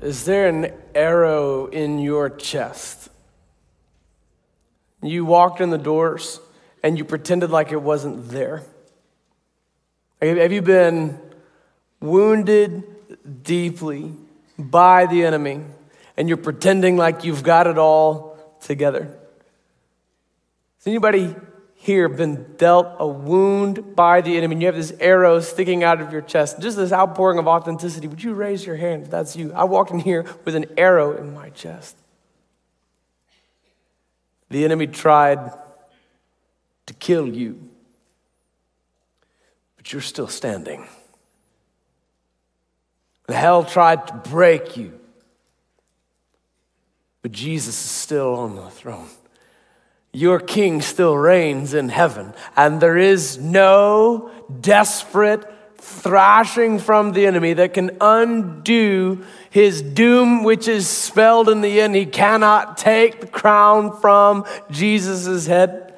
Is there an arrow in your chest? You walked in the doors and you pretended like it wasn't there. Have you been wounded deeply by the enemy and you're pretending like you've got it all together? Has anybody here been dealt a wound by the enemy and you have this arrow sticking out of your chest? Just this outpouring of authenticity. Would you raise your hand if that's you? I walked in here with an arrow in my chest. The enemy tried to kill you, but you're still standing. The hell tried to break you, but Jesus is still on the throne. Your king still reigns in heaven, and there is no desperate thrashing from the enemy that can undo his doom, which is spelled in the end. He cannot take the crown from Jesus' head.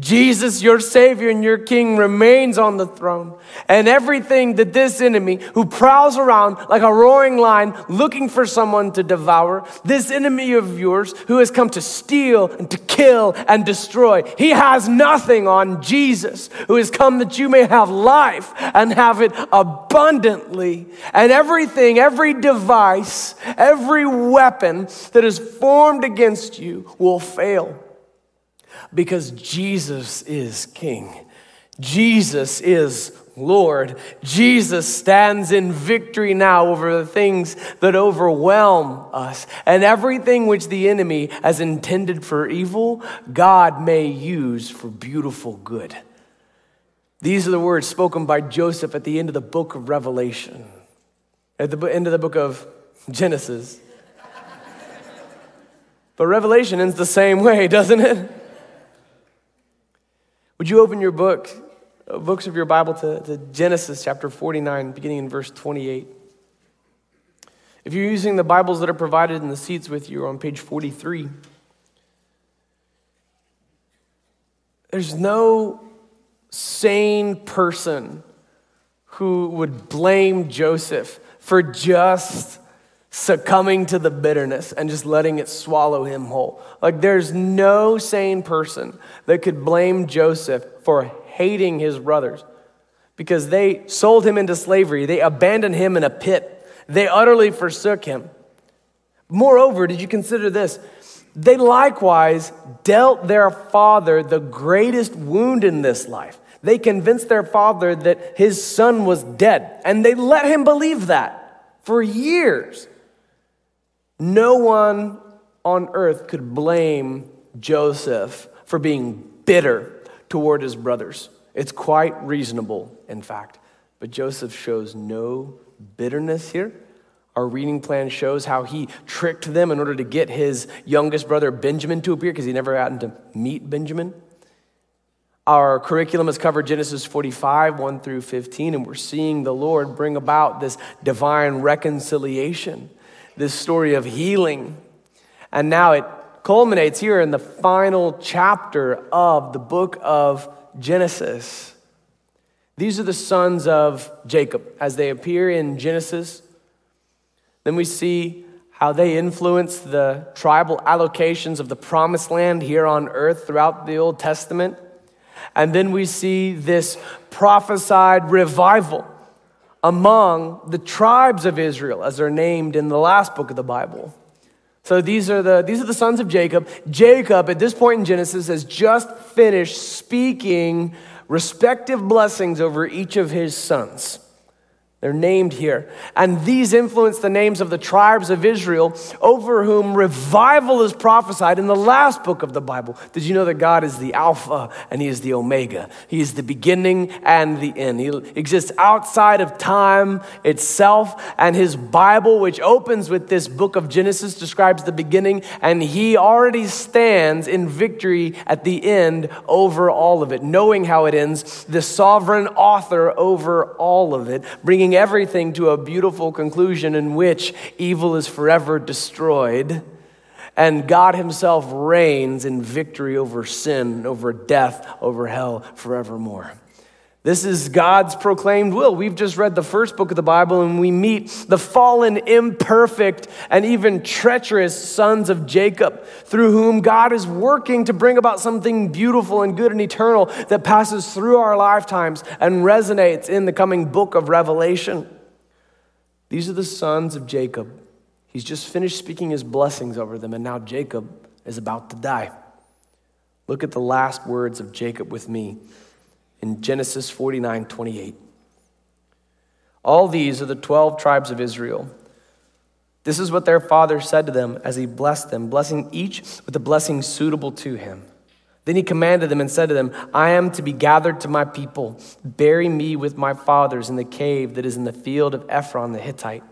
Jesus, your Savior and your King, remains on the throne. And everything that this enemy, who prowls around like a roaring lion looking for someone to devour, this enemy of yours who has come to steal and to kill and destroy, he has nothing on Jesus, who has come that you may have life and have it abundantly. And everything, every device, every weapon that is formed against you will fail because Jesus is King. Jesus is Lord. Jesus stands in victory now over the things that overwhelm us. And everything which the enemy has intended for evil, God may use for beautiful good. These are the words spoken by Joseph at the end of the book of Revelation, at the end of the book of Genesis. But Revelation ends the same way, doesn't it? Would you open your book, uh, books of your Bible to, to Genesis chapter 49, beginning in verse 28? If you're using the Bibles that are provided in the seats with you on page 43, there's no sane person who would blame Joseph for just succumbing to the bitterness and just letting it swallow him whole. Like, there's no sane person that could blame Joseph for hating his brothers because they sold him into slavery, they abandoned him in a pit, they utterly forsook him. Moreover, did you consider this? They likewise dealt their father the greatest wound in this life. They convinced their father that his son was dead, and they let him believe that for years. No one on earth could blame Joseph for being bitter toward his brothers. It's quite reasonable, in fact. But Joseph shows no bitterness here. Our reading plan shows how he tricked them in order to get his youngest brother Benjamin to appear because he never happened to meet Benjamin. Our curriculum has covered Genesis 45, 1 through 15, and we're seeing the Lord bring about this divine reconciliation this story of healing. And now it culminates here in the final chapter of the book of Genesis. These are the sons of Jacob as they appear in Genesis. Then we see how they influence the tribal allocations of the promised land here on earth throughout the Old Testament. And then we see this prophesied revival among the tribes of Israel, as they're named in the last book of the Bible. So these are the these are the sons of Jacob. Jacob at this point in Genesis has just finished speaking respective blessings over each of his sons. They're named here. And these influence the names of the tribes of Israel over whom revival is prophesied in the last book of the Bible. Did you know that God is the Alpha and He is the Omega? He is the beginning and the end. He exists outside of time itself. And His Bible, which opens with this book of Genesis, describes the beginning. And He already stands in victory at the end over all of it, knowing how it ends, the sovereign author over all of it, bringing bringing everything to a beautiful conclusion in which evil is forever destroyed and God Himself reigns in victory over sin, over death, over hell forevermore. This is God's proclaimed will. We've just read the first book of the Bible and we meet the fallen, imperfect, and even treacherous sons of Jacob, through whom God is working to bring about something beautiful and good and eternal that passes through our lifetimes and resonates in the coming book of Revelation. These are the sons of Jacob. He's just finished speaking his blessings over them, and now Jacob is about to die. Look at the last words of Jacob with me in Genesis 49 28. All these are the 12 tribes of Israel. This is what their father said to them as he blessed them, blessing each with a blessing suitable to him. Then he commanded them and said to them, I am to be gathered to my people. Bury me with my fathers in the cave that is in the field of Ephron the Hittite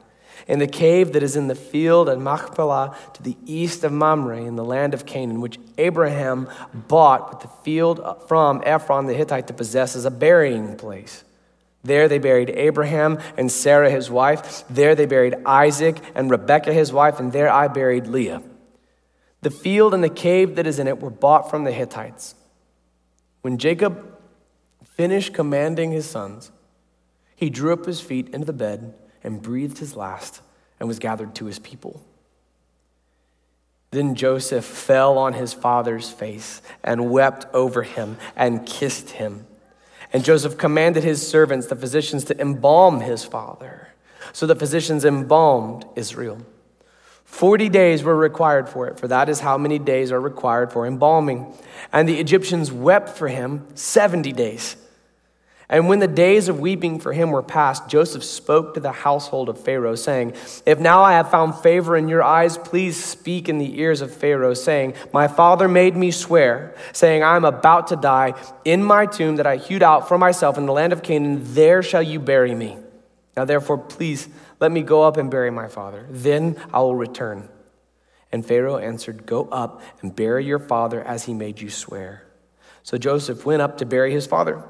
in the cave that is in the field at Machpelah to the east of Mamre in the land of Canaan, which Abraham bought with the field from Ephron the Hittite to possess as a burying place. There they buried Abraham and Sarah his wife. There they buried Isaac and Rebekah his wife, and there I buried Leah. The field and the cave that is in it were bought from the Hittites. When Jacob finished commanding his sons, he drew up his feet into the bed and breathed his last and was gathered to his people. Then Joseph fell on his father's face and wept over him and kissed him. And Joseph commanded his servants, the physicians, to embalm his father. So the physicians embalmed Israel. Forty days were required for it, for that is how many days are required for embalming. And the Egyptians wept for him 70 days. And when the days of weeping for him were past, Joseph spoke to the household of Pharaoh, saying, If now I have found favor in your eyes, please speak in the ears of Pharaoh, saying, My father made me swear, saying, I am about to die in my tomb that I hewed out for myself in the land of Canaan, there shall you bury me. Now therefore, please let me go up and bury my father. Then I will return. And Pharaoh answered, Go up and bury your father as he made you swear. So Joseph went up to bury his father.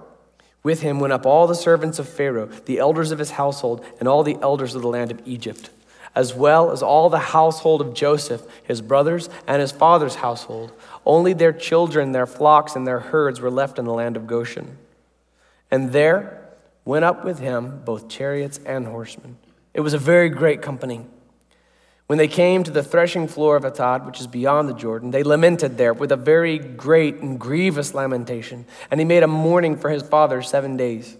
With him went up all the servants of Pharaoh, the elders of his household, and all the elders of the land of Egypt, as well as all the household of Joseph, his brothers, and his father's household. Only their children, their flocks, and their herds were left in the land of Goshen. And there went up with him both chariots and horsemen. It was a very great company. When they came to the threshing floor of Atad, which is beyond the Jordan, they lamented there with a very great and grievous lamentation. And he made a mourning for his father seven days.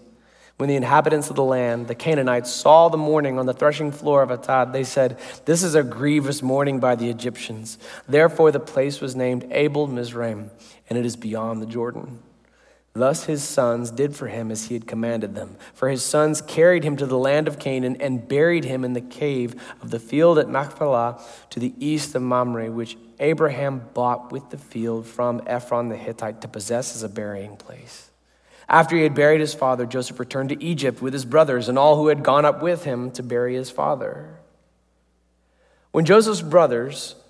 When the inhabitants of the land, the Canaanites, saw the mourning on the threshing floor of Atad, they said, This is a grievous mourning by the Egyptians. Therefore, the place was named Abel Mizraim, and it is beyond the Jordan. Thus his sons did for him as he had commanded them. For his sons carried him to the land of Canaan and buried him in the cave of the field at Machpelah to the east of Mamre, which Abraham bought with the field from Ephron the Hittite to possess as a burying place. After he had buried his father, Joseph returned to Egypt with his brothers and all who had gone up with him to bury his father. When Joseph's brothers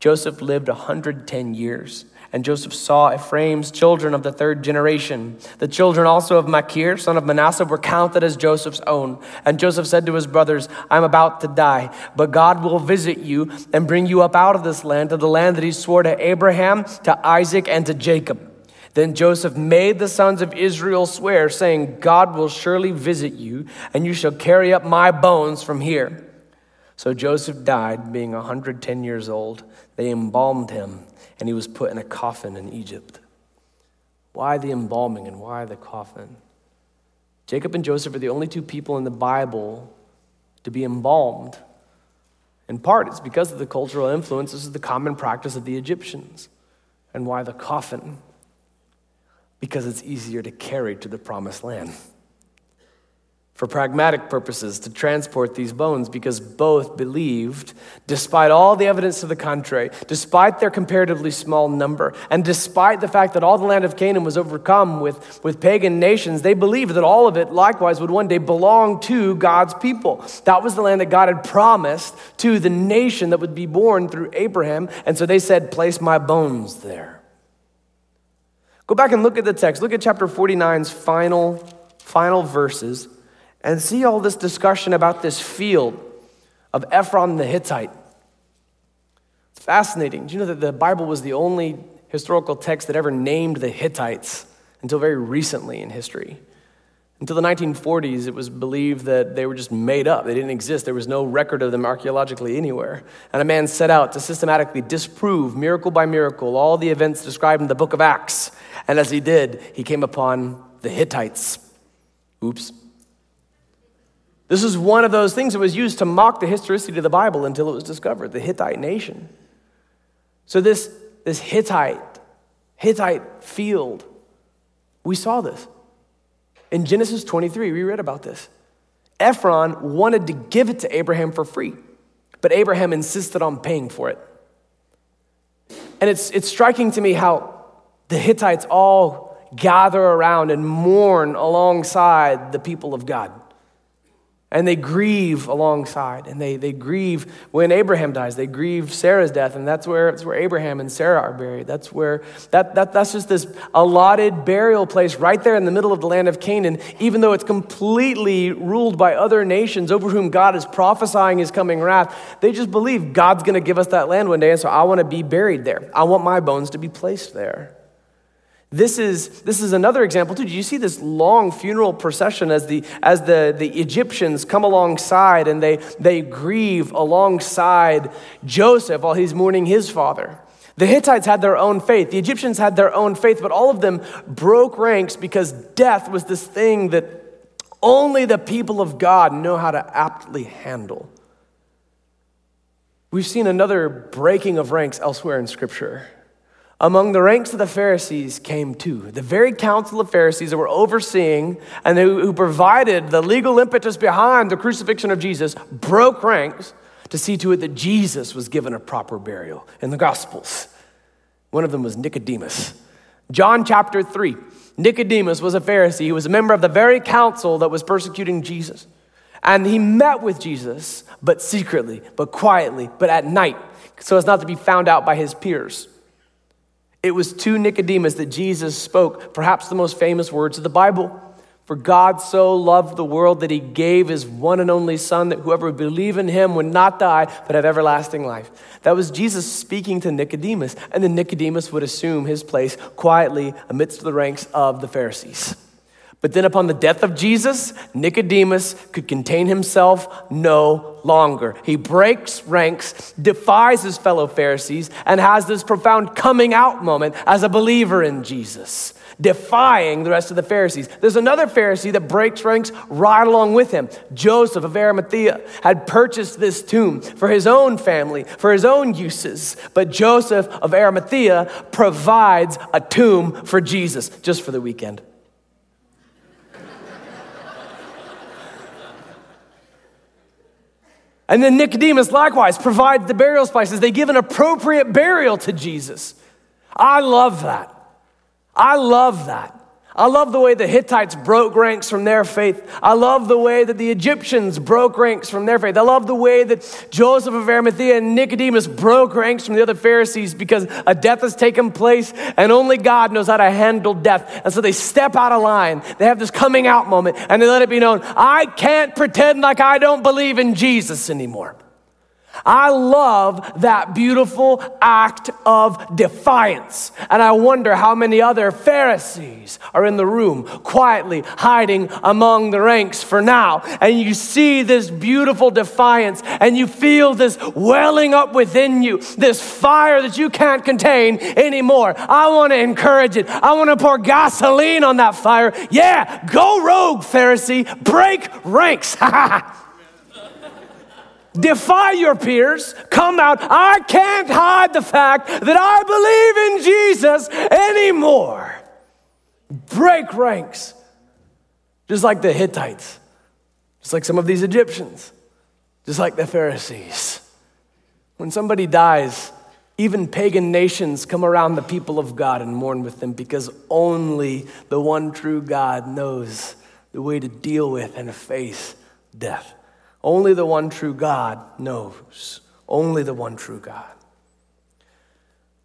Joseph lived 110 years, and Joseph saw Ephraim's children of the third generation. The children also of Machir, son of Manasseh, were counted as Joseph's own. And Joseph said to his brothers, I'm about to die, but God will visit you and bring you up out of this land to the land that he swore to Abraham, to Isaac, and to Jacob. Then Joseph made the sons of Israel swear, saying, God will surely visit you, and you shall carry up my bones from here. So Joseph died, being 110 years old. They embalmed him, and he was put in a coffin in Egypt. Why the embalming and why the coffin? Jacob and Joseph are the only two people in the Bible to be embalmed. In part, it's because of the cultural influence. This is the common practice of the Egyptians. And why the coffin? Because it's easier to carry to the promised land for pragmatic purposes to transport these bones because both believed, despite all the evidence to the contrary, despite their comparatively small number, and despite the fact that all the land of Canaan was overcome with, with pagan nations, they believed that all of it likewise would one day belong to God's people. That was the land that God had promised to the nation that would be born through Abraham, and so they said, Place my bones there. Go back and look at the text. Look at chapter 49's final, final verses and see all this discussion about this field of Ephron the Hittite. It's fascinating. Do you know that the Bible was the only historical text that ever named the Hittites until very recently in history? Until the 1940s, it was believed that they were just made up. They didn't exist. There was no record of them archaeologically anywhere. And a man set out to systematically disprove, miracle by miracle, all the events described in the book of Acts. And as he did, he came upon the Hittites. Oops. This is one of those things that was used to mock the historicity of the Bible until it was discovered the Hittite nation. So, this, this Hittite, Hittite field, we saw this. In Genesis 23, we read about this. Ephron wanted to give it to Abraham for free, but Abraham insisted on paying for it. And it's, it's striking to me how the Hittites all gather around and mourn alongside the people of God. And they grieve alongside, and they, they grieve when Abraham dies. They grieve Sarah's death, and that's where, that's where Abraham and Sarah are buried. That's where that, that, that's just this allotted burial place right there in the middle of the land of Canaan, even though it's completely ruled by other nations over whom God is prophesying his coming wrath. They just believe God's gonna give us that land one day, and so I wanna be buried there. I want my bones to be placed there. This is, this is another example, too. Do you see this long funeral procession as the, as the, the Egyptians come alongside and they, they grieve alongside Joseph while he's mourning his father? The Hittites had their own faith, the Egyptians had their own faith, but all of them broke ranks because death was this thing that only the people of God know how to aptly handle. We've seen another breaking of ranks elsewhere in Scripture. Among the ranks of the Pharisees came two. The very council of Pharisees that were overseeing and who, who provided the legal impetus behind the crucifixion of Jesus broke ranks to see to it that Jesus was given a proper burial in the Gospels. One of them was Nicodemus. John chapter 3. Nicodemus was a Pharisee. He was a member of the very council that was persecuting Jesus. And he met with Jesus, but secretly, but quietly, but at night, so as not to be found out by his peers. It was to Nicodemus that Jesus spoke perhaps the most famous words of the Bible. For God so loved the world that he gave his one and only Son, that whoever would believe in him would not die, but have everlasting life. That was Jesus speaking to Nicodemus, and then Nicodemus would assume his place quietly amidst the ranks of the Pharisees. But then, upon the death of Jesus, Nicodemus could contain himself no longer. He breaks ranks, defies his fellow Pharisees, and has this profound coming out moment as a believer in Jesus, defying the rest of the Pharisees. There's another Pharisee that breaks ranks right along with him. Joseph of Arimathea had purchased this tomb for his own family, for his own uses. But Joseph of Arimathea provides a tomb for Jesus just for the weekend. And then Nicodemus likewise provides the burial spices. They give an appropriate burial to Jesus. I love that. I love that. I love the way the Hittites broke ranks from their faith. I love the way that the Egyptians broke ranks from their faith. I love the way that Joseph of Arimathea and Nicodemus broke ranks from the other Pharisees because a death has taken place and only God knows how to handle death. And so they step out of line. They have this coming out moment and they let it be known I can't pretend like I don't believe in Jesus anymore. I love that beautiful act of defiance. And I wonder how many other Pharisees are in the room, quietly hiding among the ranks for now. And you see this beautiful defiance, and you feel this welling up within you, this fire that you can't contain anymore. I want to encourage it. I want to pour gasoline on that fire. Yeah, go rogue, Pharisee. Break ranks. defy your peers, come out. I can't hide the fact that I believe in Jesus anymore. Break ranks. Just like the Hittites, just like some of these Egyptians, just like the Pharisees. When somebody dies, even pagan nations come around the people of God and mourn with them because only the one true God knows the way to deal with and face death. Only the one true God knows. Only the one true God.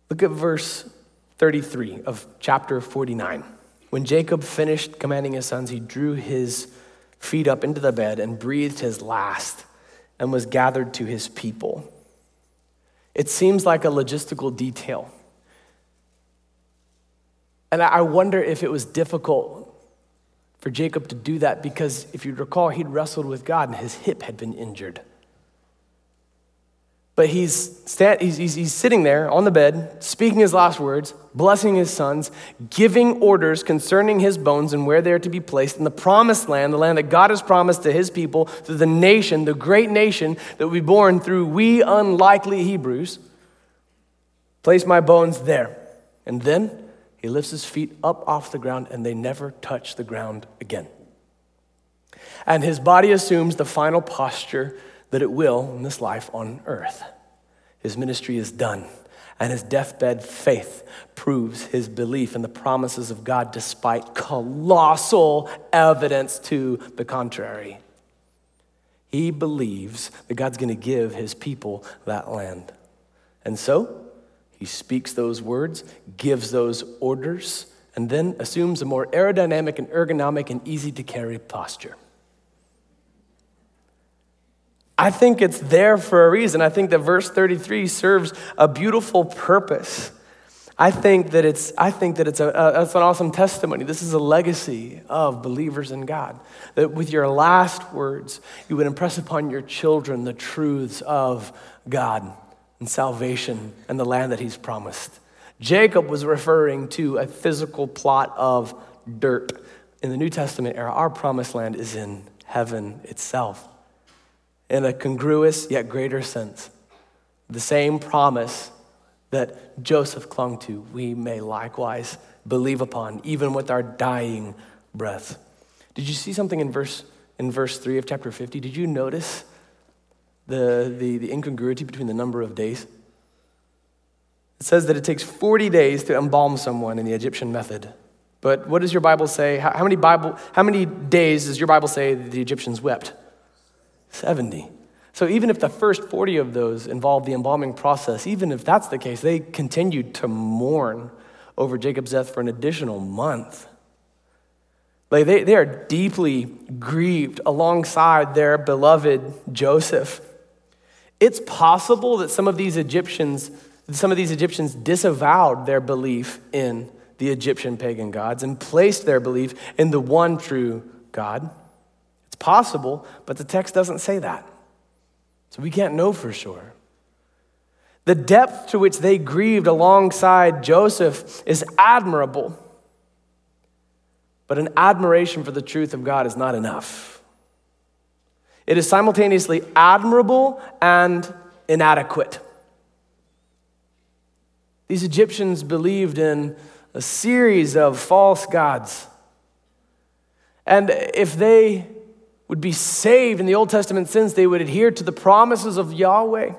Look at verse 33 of chapter 49. When Jacob finished commanding his sons, he drew his feet up into the bed and breathed his last and was gathered to his people. It seems like a logistical detail. And I wonder if it was difficult for Jacob to do that because if you recall, he'd wrestled with God and his hip had been injured. But he's, stand, he's, he's, he's, sitting there on the bed, speaking his last words, blessing his sons, giving orders concerning his bones and where they're to be placed in the promised land, the land that God has promised to his people, to the nation, the great nation that will be born through we unlikely Hebrews. Place my bones there. And then he lifts his feet up off the ground and they never touch the ground again. And his body assumes the final posture that it will in this life on earth. His ministry is done, and his deathbed faith proves his belief in the promises of God despite colossal evidence to the contrary. He believes that God's going to give his people that land. And so, he speaks those words, gives those orders, and then assumes a more aerodynamic and ergonomic and easy to carry posture. I think it's there for a reason. I think that verse 33 serves a beautiful purpose. I think that it's, I think that it's, a, a, it's an awesome testimony. This is a legacy of believers in God. That with your last words, you would impress upon your children the truths of God and salvation and the land that he's promised. Jacob was referring to a physical plot of dirt. In the New Testament era, our promised land is in heaven itself. In a congruous yet greater sense, the same promise that Joseph clung to, we may likewise believe upon, even with our dying breath. Did you see something in verse, in verse 3 of chapter 50? Did you notice the, the, the incongruity between the number of days. It says that it takes 40 days to embalm someone in the Egyptian method. But what does your Bible say? How, how, many, Bible, how many days does your Bible say the Egyptians wept? 70. So even if the first 40 of those involved the embalming process, even if that's the case, they continued to mourn over Jacob's death for an additional month. Like they, they are deeply grieved alongside their beloved Joseph. It's possible that some of these Egyptians, some of these Egyptians disavowed their belief in the Egyptian pagan gods and placed their belief in the one true God. It's possible, but the text doesn't say that. So we can't know for sure. The depth to which they grieved alongside Joseph is admirable, but an admiration for the truth of God is not enough. It is simultaneously admirable and inadequate. These Egyptians believed in a series of false gods. And if they would be saved in the Old Testament sense, they would adhere to the promises of Yahweh.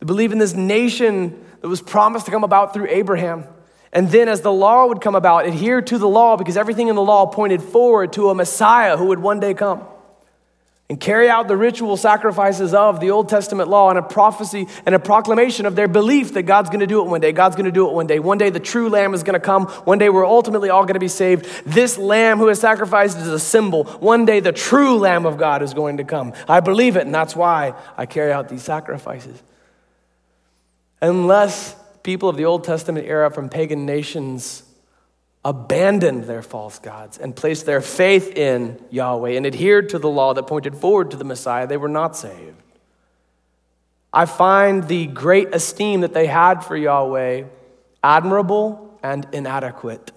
They believe in this nation that was promised to come about through Abraham. And then, as the law would come about, adhere to the law because everything in the law pointed forward to a Messiah who would one day come and carry out the ritual sacrifices of the Old Testament law and a prophecy and a proclamation of their belief that God's going to do it one day. God's going to do it one day. One day the true lamb is going to come. One day we're ultimately all going to be saved. This lamb who is sacrificed is a symbol. One day the true lamb of God is going to come. I believe it, and that's why I carry out these sacrifices. Unless people of the Old Testament era from pagan nations abandoned their false gods and placed their faith in Yahweh and adhered to the law that pointed forward to the Messiah, they were not saved. I find the great esteem that they had for Yahweh admirable and inadequate.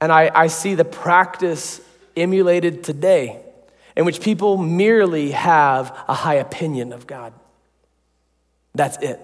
And I, I see the practice emulated today in which people merely have a high opinion of God. That's it.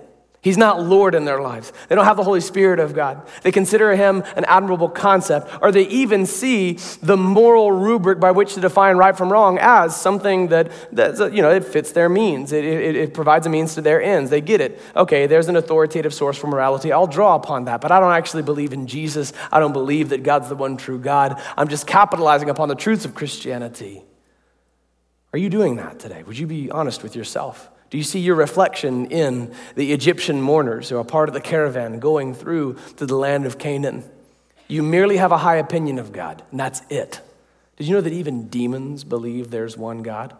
He's not Lord in their lives. They don't have the Holy Spirit of God. They consider him an admirable concept, or they even see the moral rubric by which to define right from wrong as something that, that you know, it fits their means. It, it, it provides a means to their ends. They get it. Okay, there's an authoritative source for morality. I'll draw upon that, but I don't actually believe in Jesus. I don't believe that God's the one true God. I'm just capitalizing upon the truths of Christianity. Are you doing that today? Would you be honest with yourself? Do you see your reflection in the Egyptian mourners who are part of the caravan going through to the land of Canaan? You merely have a high opinion of God, and that's it. Did you know that even demons believe there's one God?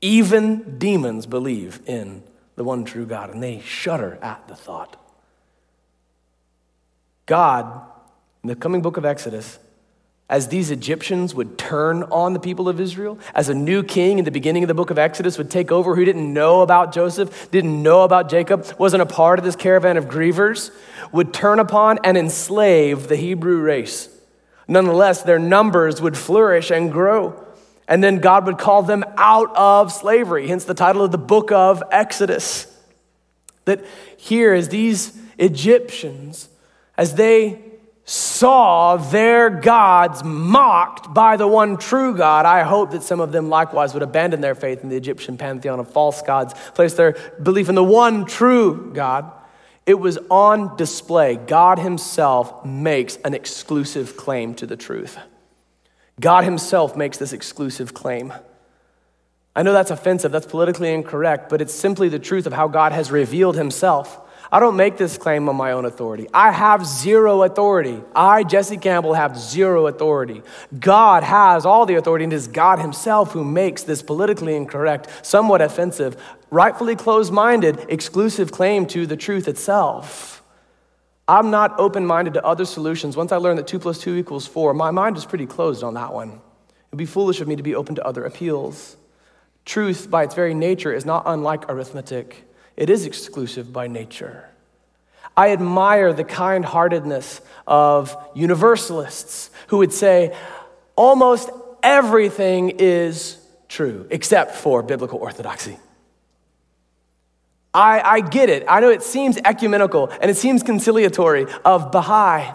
Even demons believe in the one true God, and they shudder at the thought. God, in the coming book of Exodus, as these Egyptians would turn on the people of Israel, as a new king in the beginning of the book of Exodus would take over who didn't know about Joseph, didn't know about Jacob, wasn't a part of this caravan of grievers, would turn upon and enslave the Hebrew race. Nonetheless, their numbers would flourish and grow. And then God would call them out of slavery, hence the title of the book of Exodus. That here, as these Egyptians, as they saw their gods mocked by the one true God, I hope that some of them likewise would abandon their faith in the Egyptian pantheon of false gods, place their belief in the one true God. It was on display. God Himself makes an exclusive claim to the truth. God Himself makes this exclusive claim. I know that's offensive, that's politically incorrect, but it's simply the truth of how God has revealed Himself. I don't make this claim on my own authority. I have zero authority. I, Jesse Campbell, have zero authority. God has all the authority, and it is God Himself who makes this politically incorrect, somewhat offensive, rightfully closed minded, exclusive claim to the truth itself. I'm not open minded to other solutions. Once I learned that 2 plus 2 equals 4, my mind is pretty closed on that one. It would be foolish of me to be open to other appeals. Truth, by its very nature, is not unlike arithmetic. It is exclusive by nature. I admire the kind heartedness of universalists who would say almost everything is true except for biblical orthodoxy. I, I get it. I know it seems ecumenical and it seems conciliatory of Baha'i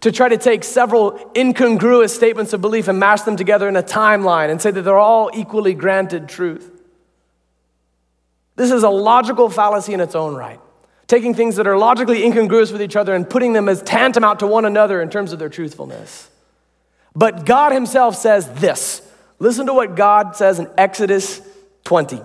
to try to take several incongruous statements of belief and mash them together in a timeline and say that they're all equally granted truth. This is a logical fallacy in its own right. Taking things that are logically incongruous with each other and putting them as tantamount to one another in terms of their truthfulness. But God Himself says this. Listen to what God says in Exodus 20.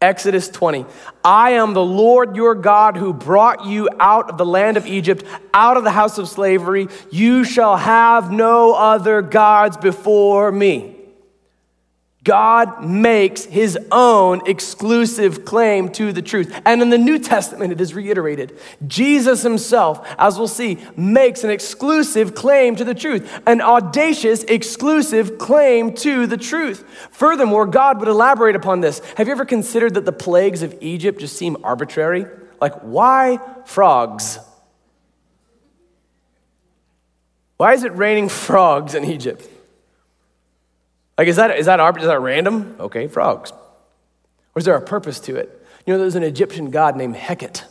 Exodus 20. I am the Lord your God who brought you out of the land of Egypt, out of the house of slavery. You shall have no other gods before me. God makes his own exclusive claim to the truth. And in the New Testament, it is reiterated. Jesus himself, as we'll see, makes an exclusive claim to the truth, an audacious, exclusive claim to the truth. Furthermore, God would elaborate upon this. Have you ever considered that the plagues of Egypt just seem arbitrary? Like, why frogs? Why is it raining frogs in Egypt? Like, is that, is that, is that random? Okay, frogs. Or is there a purpose to it? You know, there's an Egyptian god named Heket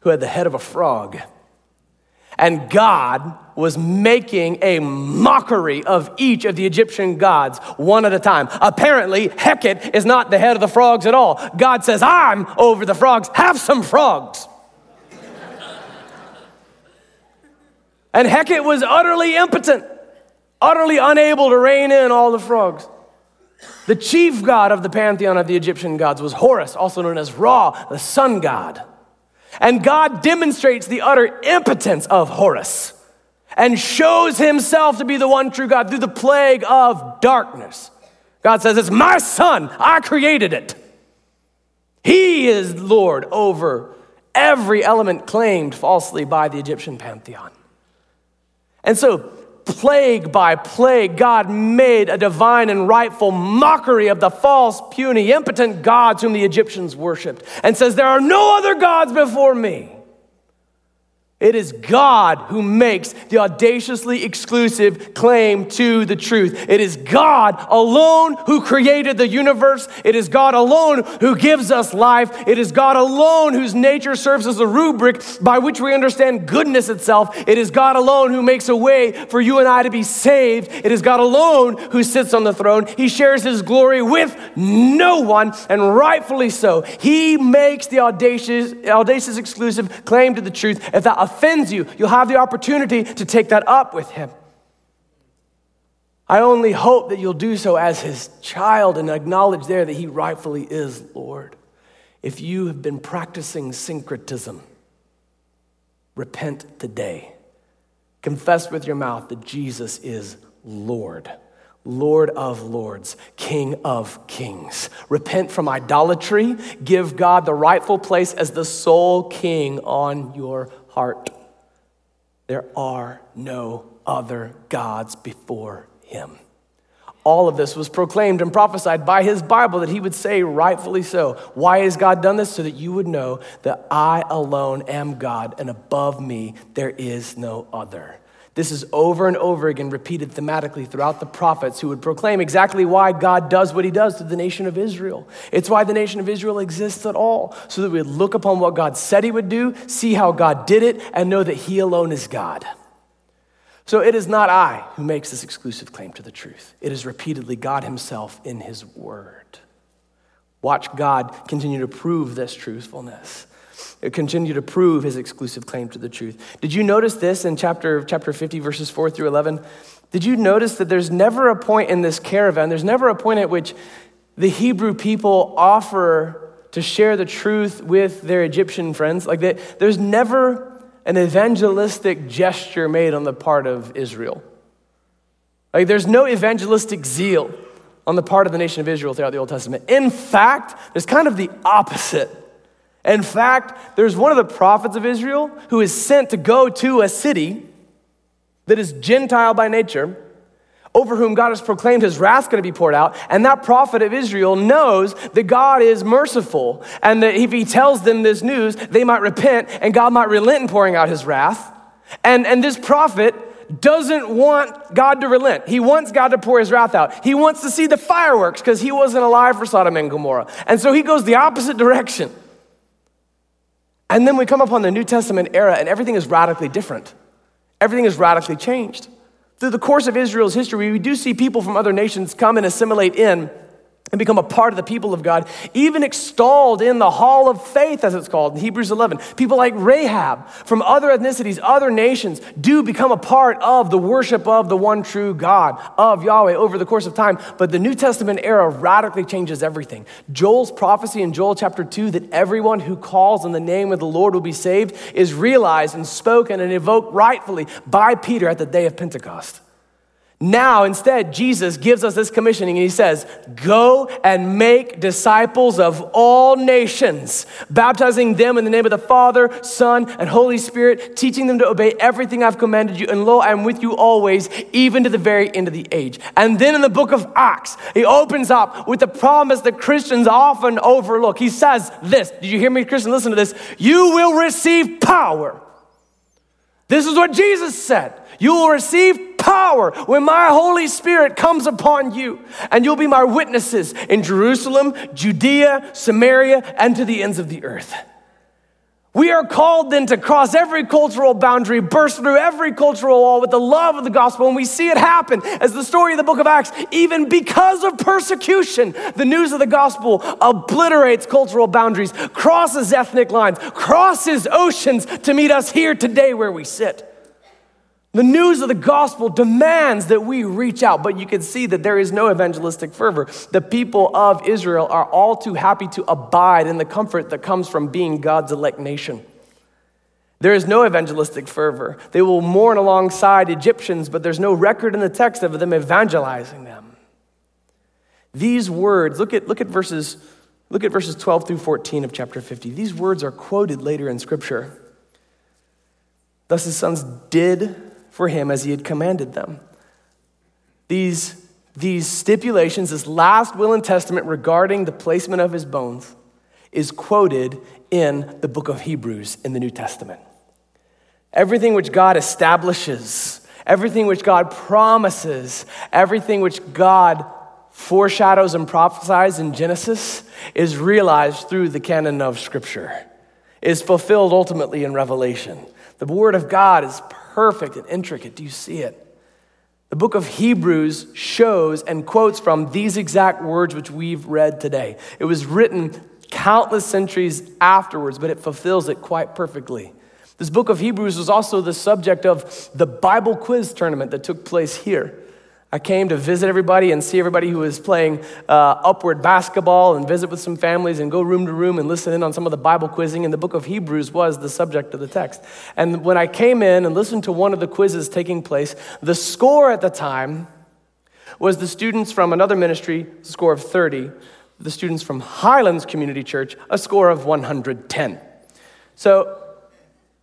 who had the head of a frog. And God was making a mockery of each of the Egyptian gods one at a time. Apparently, Heket is not the head of the frogs at all. God says, I'm over the frogs. Have some frogs. and Heket was utterly impotent utterly unable to rein in all the frogs. The chief god of the pantheon of the Egyptian gods was Horus, also known as Ra, the sun god. And God demonstrates the utter impotence of Horus and shows himself to be the one true God through the plague of darkness. God says, It's my sun, I created it. He is Lord over every element claimed falsely by the Egyptian pantheon. And so plague by plague, God made a divine and rightful mockery of the false, puny, impotent gods whom the Egyptians worshiped and says, There are no other gods before me. It is God who makes the audaciously exclusive claim to the truth. It is God alone who created the universe. It is God alone who gives us life. It is God alone whose nature serves as a rubric by which we understand goodness itself. It is God alone who makes a way for you and I to be saved. It is God alone who sits on the throne. He shares his glory with no one, and rightfully so. He makes the audacious, audacious exclusive claim to the truth. If that offends you, you'll have the opportunity to take that up with Him. I only hope that you'll do so as His child and acknowledge there that He rightfully is Lord. If you have been practicing syncretism, repent today. Confess with your mouth that Jesus is Lord. Lord of lords, King of kings. Repent from idolatry. Give God the rightful place as the sole king on your heart. There are no other gods before him. All of this was proclaimed and prophesied by his Bible that he would say, rightfully so. Why has God done this? So that you would know that I alone am God, and above me there is no other. This is over and over again repeated thematically throughout the prophets who would proclaim exactly why God does what he does to the nation of Israel. It's why the nation of Israel exists at all, so that we would look upon what God said he would do, see how God did it, and know that he alone is God. So it is not I who makes this exclusive claim to the truth, it is repeatedly God himself in his word. Watch God continue to prove this truthfulness continue to prove his exclusive claim to the truth. Did you notice this in chapter, chapter 50, verses 4 through 11? Did you notice that there's never a point in this caravan, there's never a point at which the Hebrew people offer to share the truth with their Egyptian friends? Like, they, there's never an evangelistic gesture made on the part of Israel. Like, there's no evangelistic zeal on the part of the nation of Israel throughout the Old Testament. In fact, there's kind of the opposite. In fact, there's one of the prophets of Israel who is sent to go to a city that is Gentile by nature, over whom God has proclaimed his wrath going to be poured out. And that prophet of Israel knows that God is merciful and that if he tells them this news, they might repent and God might relent in pouring out his wrath. And, and this prophet doesn't want God to relent. He wants God to pour his wrath out. He wants to see the fireworks because he wasn't alive for Sodom and Gomorrah. And so he goes the opposite direction. And then we come upon the New Testament era, and everything is radically different. Everything is radically changed. Through the course of Israel's history, we do see people from other nations come and assimilate in and become a part of the people of God, even extolled in the hall of faith, as it's called in Hebrews 11. People like Rahab from other ethnicities, other nations, do become a part of the worship of the one true God, of Yahweh, over the course of time. But the New Testament era radically changes everything. Joel's prophecy in Joel chapter 2 that everyone who calls on the name of the Lord will be saved is realized and spoken and evoked rightfully by Peter at the day of Pentecost. Now, instead, Jesus gives us this commissioning and he says, Go and make disciples of all nations, baptizing them in the name of the Father, Son, and Holy Spirit, teaching them to obey everything I've commanded you. And lo, I'm with you always, even to the very end of the age. And then in the book of Acts, he opens up with the promise that Christians often overlook. He says this Did you hear me, Christian? Listen to this. You will receive power. This is what Jesus said. You will receive power when my Holy Spirit comes upon you, and you'll be my witnesses in Jerusalem, Judea, Samaria, and to the ends of the earth. We are called then to cross every cultural boundary, burst through every cultural wall with the love of the gospel. And we see it happen as the story of the book of Acts, even because of persecution. The news of the gospel obliterates cultural boundaries, crosses ethnic lines, crosses oceans to meet us here today where we sit. The news of the gospel demands that we reach out, but you can see that there is no evangelistic fervor. The people of Israel are all too happy to abide in the comfort that comes from being God's elect nation. There is no evangelistic fervor. They will mourn alongside Egyptians, but there's no record in the text of them evangelizing them. These words, look at, look at verses, look at verses 12 through 14 of chapter 50. These words are quoted later in Scripture. Thus his sons did for him as he had commanded them. These, these stipulations, this last will and testament regarding the placement of his bones, is quoted in the book of Hebrews in the New Testament. everything which God establishes, everything which God promises, everything which God foreshadows and prophesies in Genesis is realized through the canon of Scripture, is fulfilled ultimately in Revelation. The Word of God is perfect and intricate. Do you see it? The book of Hebrews shows and quotes from these exact words which we've read today. It was written countless centuries afterwards, but it fulfills it quite perfectly. This book of Hebrews was also the subject of the Bible quiz tournament that took place here. I came to visit everybody and see everybody who was playing uh, upward basketball and visit with some families and go room to room and listen in on some of the Bible quizzing. And the book of Hebrews was the subject of the text. And when I came in and listened to one of the quizzes taking place, the score at the time was the students from another ministry, a score of 30, the students from Highlands Community Church, a score of 110. So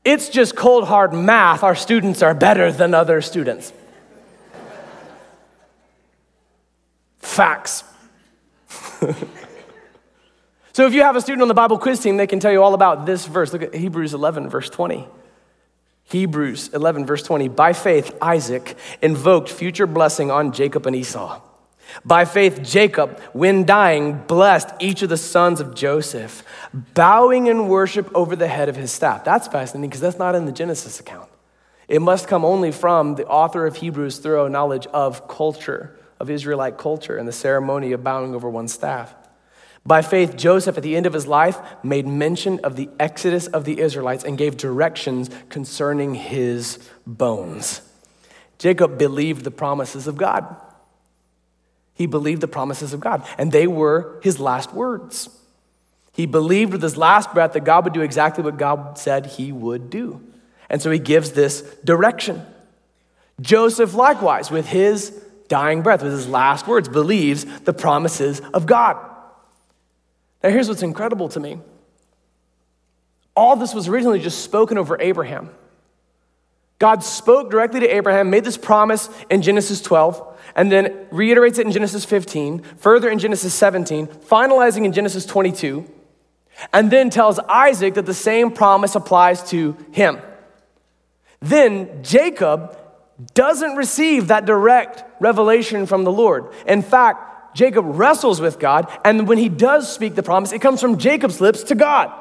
it's just cold hard math. Our students are better than other students. Facts. so if you have a student on the Bible quiz team, they can tell you all about this verse. Look at Hebrews 11, verse 20. Hebrews 11, verse 20. By faith, Isaac invoked future blessing on Jacob and Esau. By faith, Jacob, when dying, blessed each of the sons of Joseph, bowing in worship over the head of his staff. That's fascinating because that's not in the Genesis account. It must come only from the author of Hebrews' thorough knowledge of culture of Israelite culture and the ceremony of bowing over one's staff. By faith, Joseph, at the end of his life, made mention of the exodus of the Israelites and gave directions concerning his bones. Jacob believed the promises of God. He believed the promises of God, and they were his last words. He believed with his last breath that God would do exactly what God said he would do. And so he gives this direction. Joseph, likewise, with his dying breath, with his last words, believes the promises of God. Now, here's what's incredible to me all this was originally just spoken over Abraham. God spoke directly to Abraham, made this promise in Genesis 12, and then reiterates it in Genesis 15, further in Genesis 17, finalizing in Genesis 22, and then tells Isaac that the same promise applies to him. Then Jacob doesn't receive that direct revelation from the Lord. In fact, Jacob wrestles with God, and when he does speak the promise, it comes from Jacob's lips to God.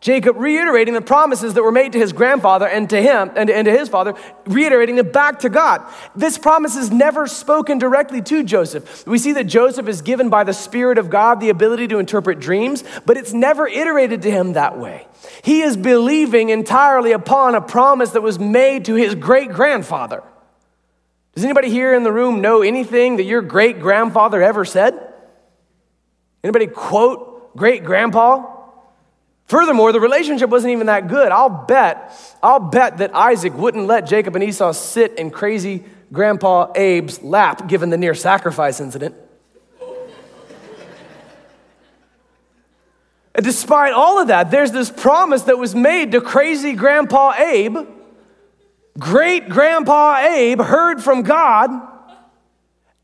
Jacob reiterating the promises that were made to his grandfather and to him and, to his father, reiterating them back to God. This promise is never spoken directly to Joseph. We see that Joseph is given by the Spirit of God the ability to interpret dreams, but it's never iterated to him that way. He is believing entirely upon a promise that was made to his great grandfather. Does anybody here in the room know anything that your great grandfather ever said? Anybody quote great grandpa? Furthermore, the relationship wasn't even that good. I'll bet, I'll bet that Isaac wouldn't let Jacob and Esau sit in crazy grandpa Abe's lap given the near sacrifice incident. despite all of that, there's this promise that was made to crazy grandpa Abe great grandpa Abe heard from God,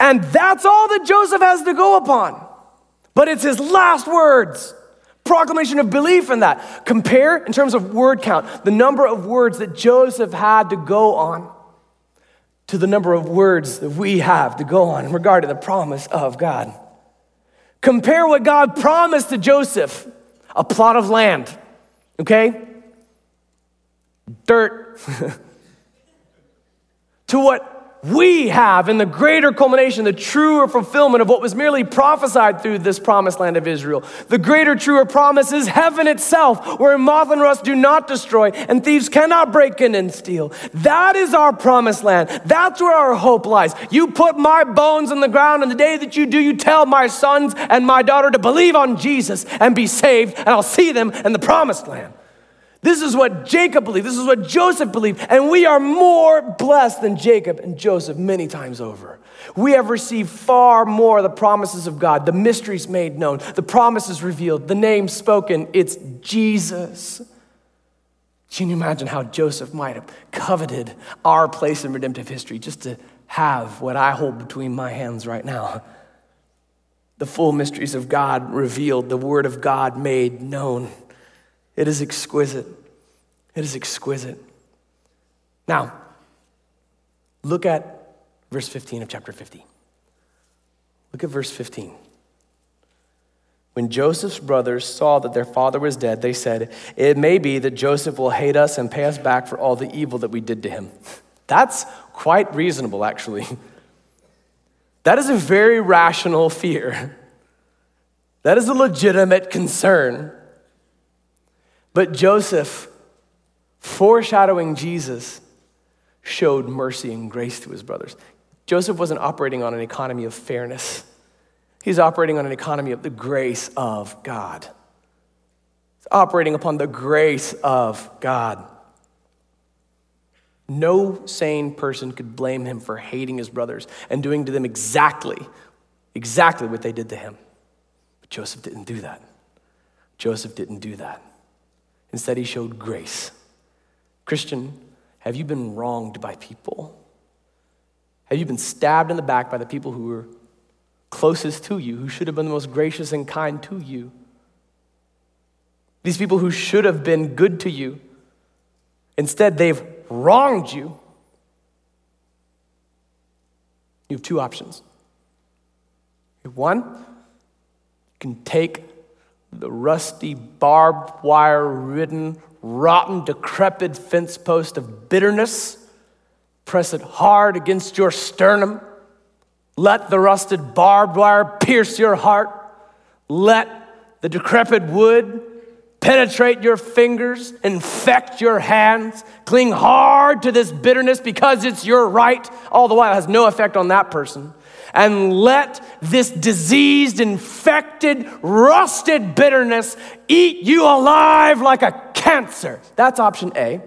and that's all that Joseph has to go upon. But it's his last words. Proclamation of belief in that. Compare in terms of word count the number of words that Joseph had to go on to the number of words that we have to go on in regard to the promise of God. Compare what God promised to Joseph a plot of land, okay? Dirt. to what we have in the greater culmination, the truer fulfillment of what was merely prophesied through this promised land of Israel. The greater, truer promise is heaven itself, where moth and rust do not destroy and thieves cannot break in and steal. That is our promised land. That's where our hope lies. You put my bones in the ground, and the day that you do, you tell my sons and my daughter to believe on Jesus and be saved, and I'll see them in the promised land. This is what Jacob believed. This is what Joseph believed. And we are more blessed than Jacob and Joseph many times over. We have received far more of the promises of God, the mysteries made known, the promises revealed, the name spoken. It's Jesus. Can you imagine how Joseph might have coveted our place in redemptive history just to have what I hold between my hands right now? The full mysteries of God revealed, the Word of God made known. It is exquisite. It is exquisite. Now, look at verse 15 of chapter 50. Look at verse 15. When Joseph's brothers saw that their father was dead, they said, It may be that Joseph will hate us and pay us back for all the evil that we did to him. That's quite reasonable, actually. That is a very rational fear. That is a legitimate concern. But Joseph, foreshadowing Jesus, showed mercy and grace to his brothers. Joseph wasn't operating on an economy of fairness. He's operating on an economy of the grace of God. He's operating upon the grace of God. No sane person could blame him for hating his brothers and doing to them exactly, exactly what they did to him. But Joseph didn't do that. Joseph didn't do that. Instead, he showed grace. Christian, have you been wronged by people? Have you been stabbed in the back by the people who were closest to you, who should have been the most gracious and kind to you. These people who should have been good to you, instead, they've wronged you. You have two options. One, you can take the rusty, barbed wire ridden, rotten, decrepit fence post of bitterness, press it hard against your sternum let the rusted barbed wire pierce your heart. Let the decrepit wood penetrate your fingers, infect your hands, cling hard to this bitterness because it's your right, all the while it has no effect on that person. And let this diseased, infected, rusted bitterness eat you alive like a cancer. That's option A.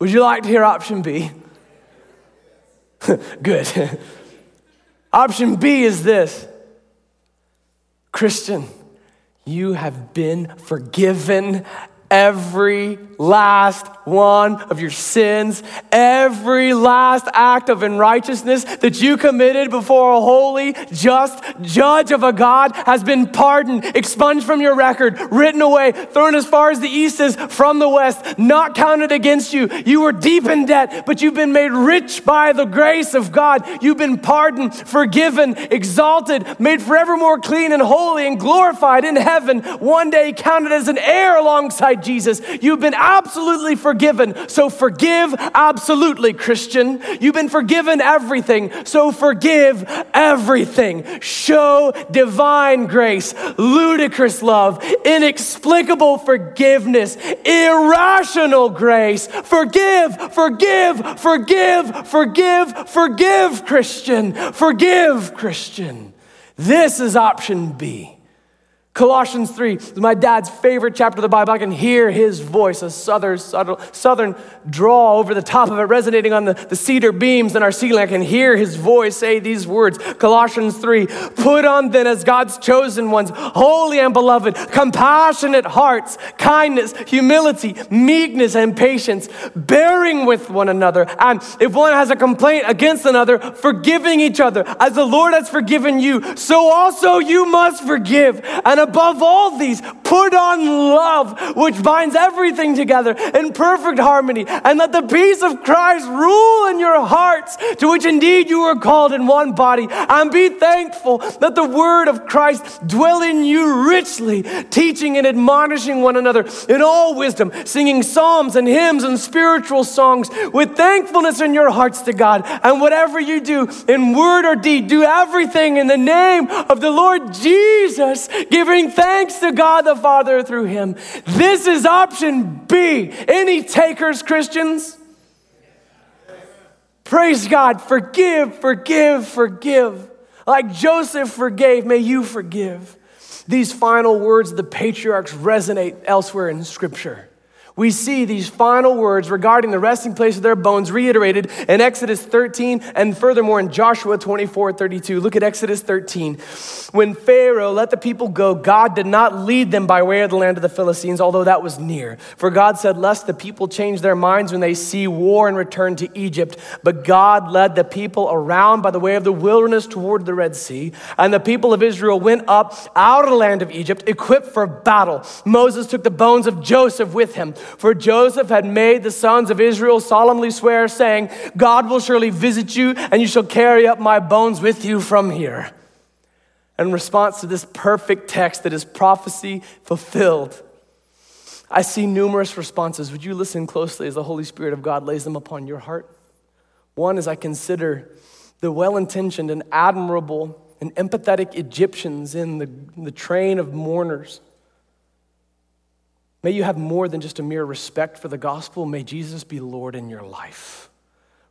Would you like to hear option B? Good. option B is this Christian, you have been forgiven every last one of your sins, every last act of unrighteousness that you committed before a holy, just judge of a God has been pardoned, expunged from your record, written away, thrown as far as the east is from the west, not counted against you. You were deep in debt, but you've been made rich by the grace of God. You've been pardoned, forgiven, exalted, made forevermore clean and holy and glorified in heaven, one day counted as an heir alongside Jesus. You've been absolutely forgiven. So forgive absolutely, Christian. You've been forgiven everything. So forgive everything. Show divine grace, ludicrous love, inexplicable forgiveness, irrational grace. Forgive, forgive, forgive, forgive, forgive, Christian. Forgive, Christian. This is option B. Colossians 3 is my dad's favorite chapter of the Bible. I can hear his voice, a southern, southern drawl over the top of it, resonating on the, the cedar beams in our ceiling. I can hear his voice say these words Colossians 3 Put on then as God's chosen ones, holy and beloved, compassionate hearts, kindness, humility, meekness, and patience, bearing with one another. And if one has a complaint against another, forgiving each other. As the Lord has forgiven you, so also you must forgive. And above all these, put on love, which binds everything together in perfect harmony. And let the peace of Christ rule in your hearts, to which indeed you were called in one body. And be thankful that the word of Christ dwell in you richly, teaching and admonishing one another in all wisdom, singing psalms and hymns and spiritual songs with thankfulness in your hearts to God. And whatever you do in word or deed, do everything in the name of the Lord Jesus, giving giving thanks to God the Father through him. This is option B. Any takers, Christians? Praise God. Forgive, forgive, forgive. Like Joseph forgave, may you forgive. These final words of the patriarchs resonate elsewhere in Scripture. We see these final words regarding the resting place of their bones reiterated in Exodus 13 and furthermore in Joshua 24 32. Look at Exodus 13. When Pharaoh let the people go, God did not lead them by way of the land of the Philistines, although that was near. For God said, Lest the people change their minds when they see war and return to Egypt. But God led the people around by the way of the wilderness toward the Red Sea. And the people of Israel went up out of the land of Egypt, equipped for battle. Moses took the bones of Joseph with him for Joseph had made the sons of Israel solemnly swear, saying, God will surely visit you, and you shall carry up my bones with you from here. In response to this perfect text that is prophecy fulfilled, I see numerous responses. Would you listen closely as the Holy Spirit of God lays them upon your heart? One, is I consider the well intentioned and admirable and empathetic Egyptians in the, the train of mourners May you have more than just a mere respect for the gospel. May Jesus be Lord in your life.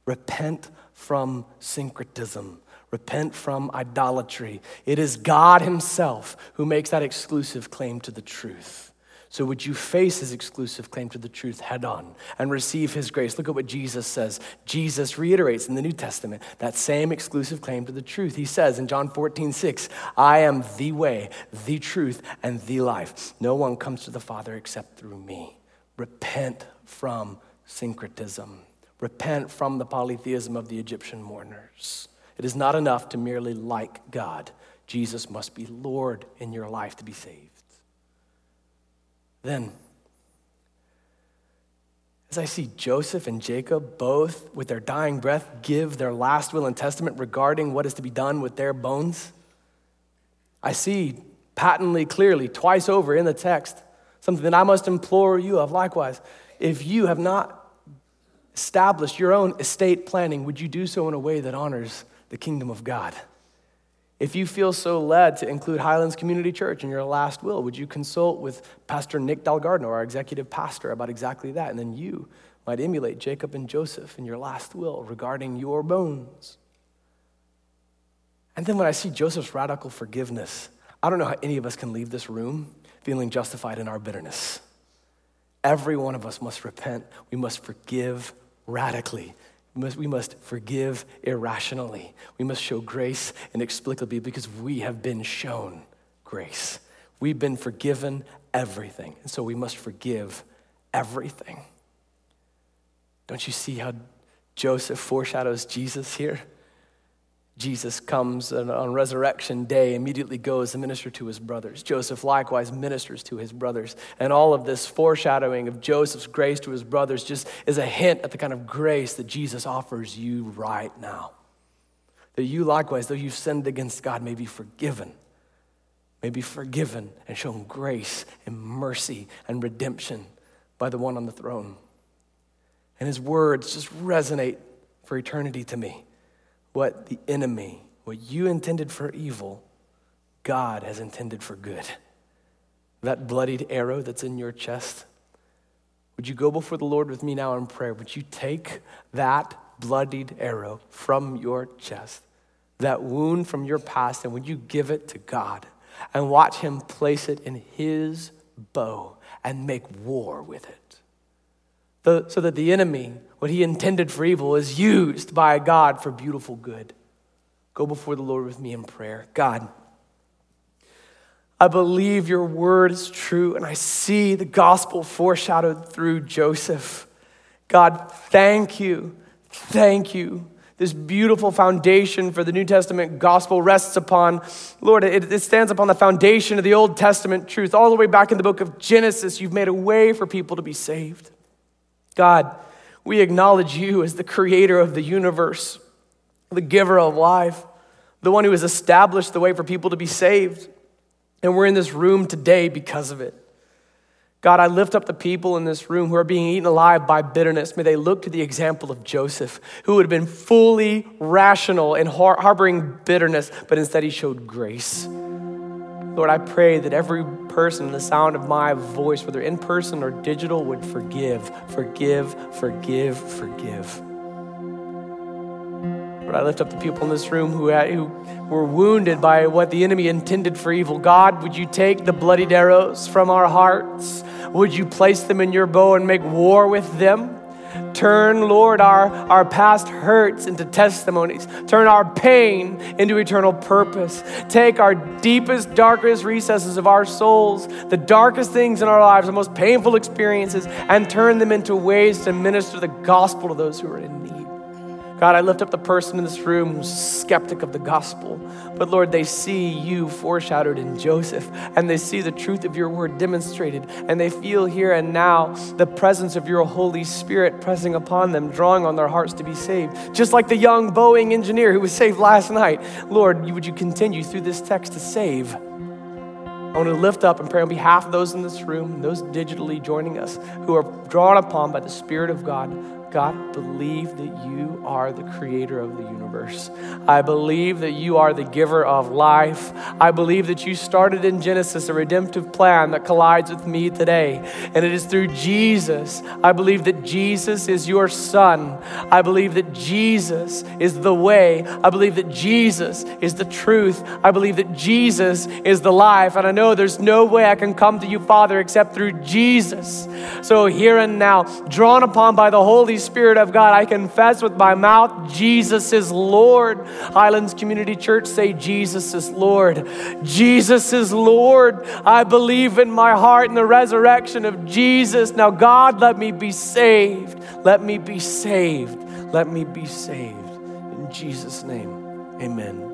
Repent from syncretism. Repent from idolatry. It is God Himself who makes that exclusive claim to the truth. So, would you face his exclusive claim to the truth head on and receive his grace? Look at what Jesus says. Jesus reiterates in the New Testament that same exclusive claim to the truth. He says in John 14, 6, I am the way, the truth, and the life. No one comes to the Father except through me. Repent from syncretism, repent from the polytheism of the Egyptian mourners. It is not enough to merely like God. Jesus must be Lord in your life to be saved. Then, as I see Joseph and Jacob both, with their dying breath, give their last will and testament regarding what is to be done with their bones, I see patently, clearly, twice over in the text, something that I must implore you of. Likewise, if you have not established your own estate planning, would you do so in a way that honors the kingdom of God? If you feel so led to include Highlands Community Church in your last will, would you consult with Pastor Nick Dalgardner, our executive pastor, about exactly that? And then you might emulate Jacob and Joseph in your last will regarding your bones. And then when I see Joseph's radical forgiveness, I don't know how any of us can leave this room feeling justified in our bitterness. Every one of us must repent. We must forgive radically we must, we must forgive irrationally. We must show grace inexplicably because we have been shown grace. We've been forgiven everything. And so we must forgive everything. Don't you see how Joseph foreshadows Jesus here? Jesus comes on resurrection day, immediately goes to minister to his brothers. Joseph likewise ministers to his brothers. And all of this foreshadowing of Joseph's grace to his brothers just is a hint at the kind of grace that Jesus offers you right now. That you likewise, though you've sinned against God, may be forgiven, may be forgiven and shown grace and mercy and redemption by the one on the throne. And his words just resonate for eternity to me what the enemy, what you intended for evil, God has intended for good. That bloodied arrow that's in your chest, would you go before the Lord with me now in prayer? Would you take that bloodied arrow from your chest, that wound from your past, and would you give it to God and watch Him place it in His bow and make war with it? So that the enemy, what he intended for evil, is used by God for beautiful good. Go before the Lord with me in prayer. God, I believe your word is true, and I see the gospel foreshadowed through Joseph. God, thank you. Thank you. This beautiful foundation for the New Testament gospel rests upon, Lord, it, it, stands upon the foundation of the Old Testament truth. All the way back in the book of Genesis, you've made a way for people to be saved. God, we acknowledge you as the creator of the universe, the giver of life, the one who has established the way for people to be saved. And we're in this room today because of it. God, I lift up the people in this room who are being eaten alive by bitterness. May they look to the example of Joseph, who would have been fully rational har- harboring bitterness, but instead he showed grace. Lord, I pray that every person in the sound of my voice, whether in person or digital, would forgive, forgive, forgive, forgive. Lord, I lift up the people in this room who, had, who were wounded by what the enemy intended for evil. God, would you take the bloodied arrows from our hearts? Would you place them in your bow and make war with them? Turn, Lord, our, our past hurts into testimonies. Turn our pain into eternal purpose. Take our deepest, darkest recesses of our souls, the darkest things in our lives, the most painful experiences, and turn them into ways to minister the gospel to those who are in need. God, I lift up the person in this room who's skeptic of the gospel. But Lord, they see you foreshadowed in Joseph, and they see the truth of your word demonstrated, and they feel here and now the presence of your Holy Spirit pressing upon them, drawing on their hearts to be saved. Just like the young Boeing engineer who was saved last night. Lord, would you continue through this text to save? I want to lift up and pray on behalf of those in this room, those digitally joining us, who are drawn upon by the Spirit of God God, believe that you are the creator of the universe. I believe that you are the giver of life. I believe that you started in Genesis a redemptive plan that collides with me today. And it is through Jesus. I believe that Jesus is your son. I believe that Jesus is the way. I believe that Jesus is the truth. I believe that Jesus is the life. And I know there's no way I can come to you, Father, except through Jesus. So here and now, drawn upon by the Holy Spirit of God, I confess with my mouth, Jesus is Lord. Highlands Community Church, say, Jesus is Lord. Jesus is Lord. I believe in my heart in the resurrection of Jesus. Now, God, let me be saved. Let me be saved. Let me be saved. In Jesus' name, amen.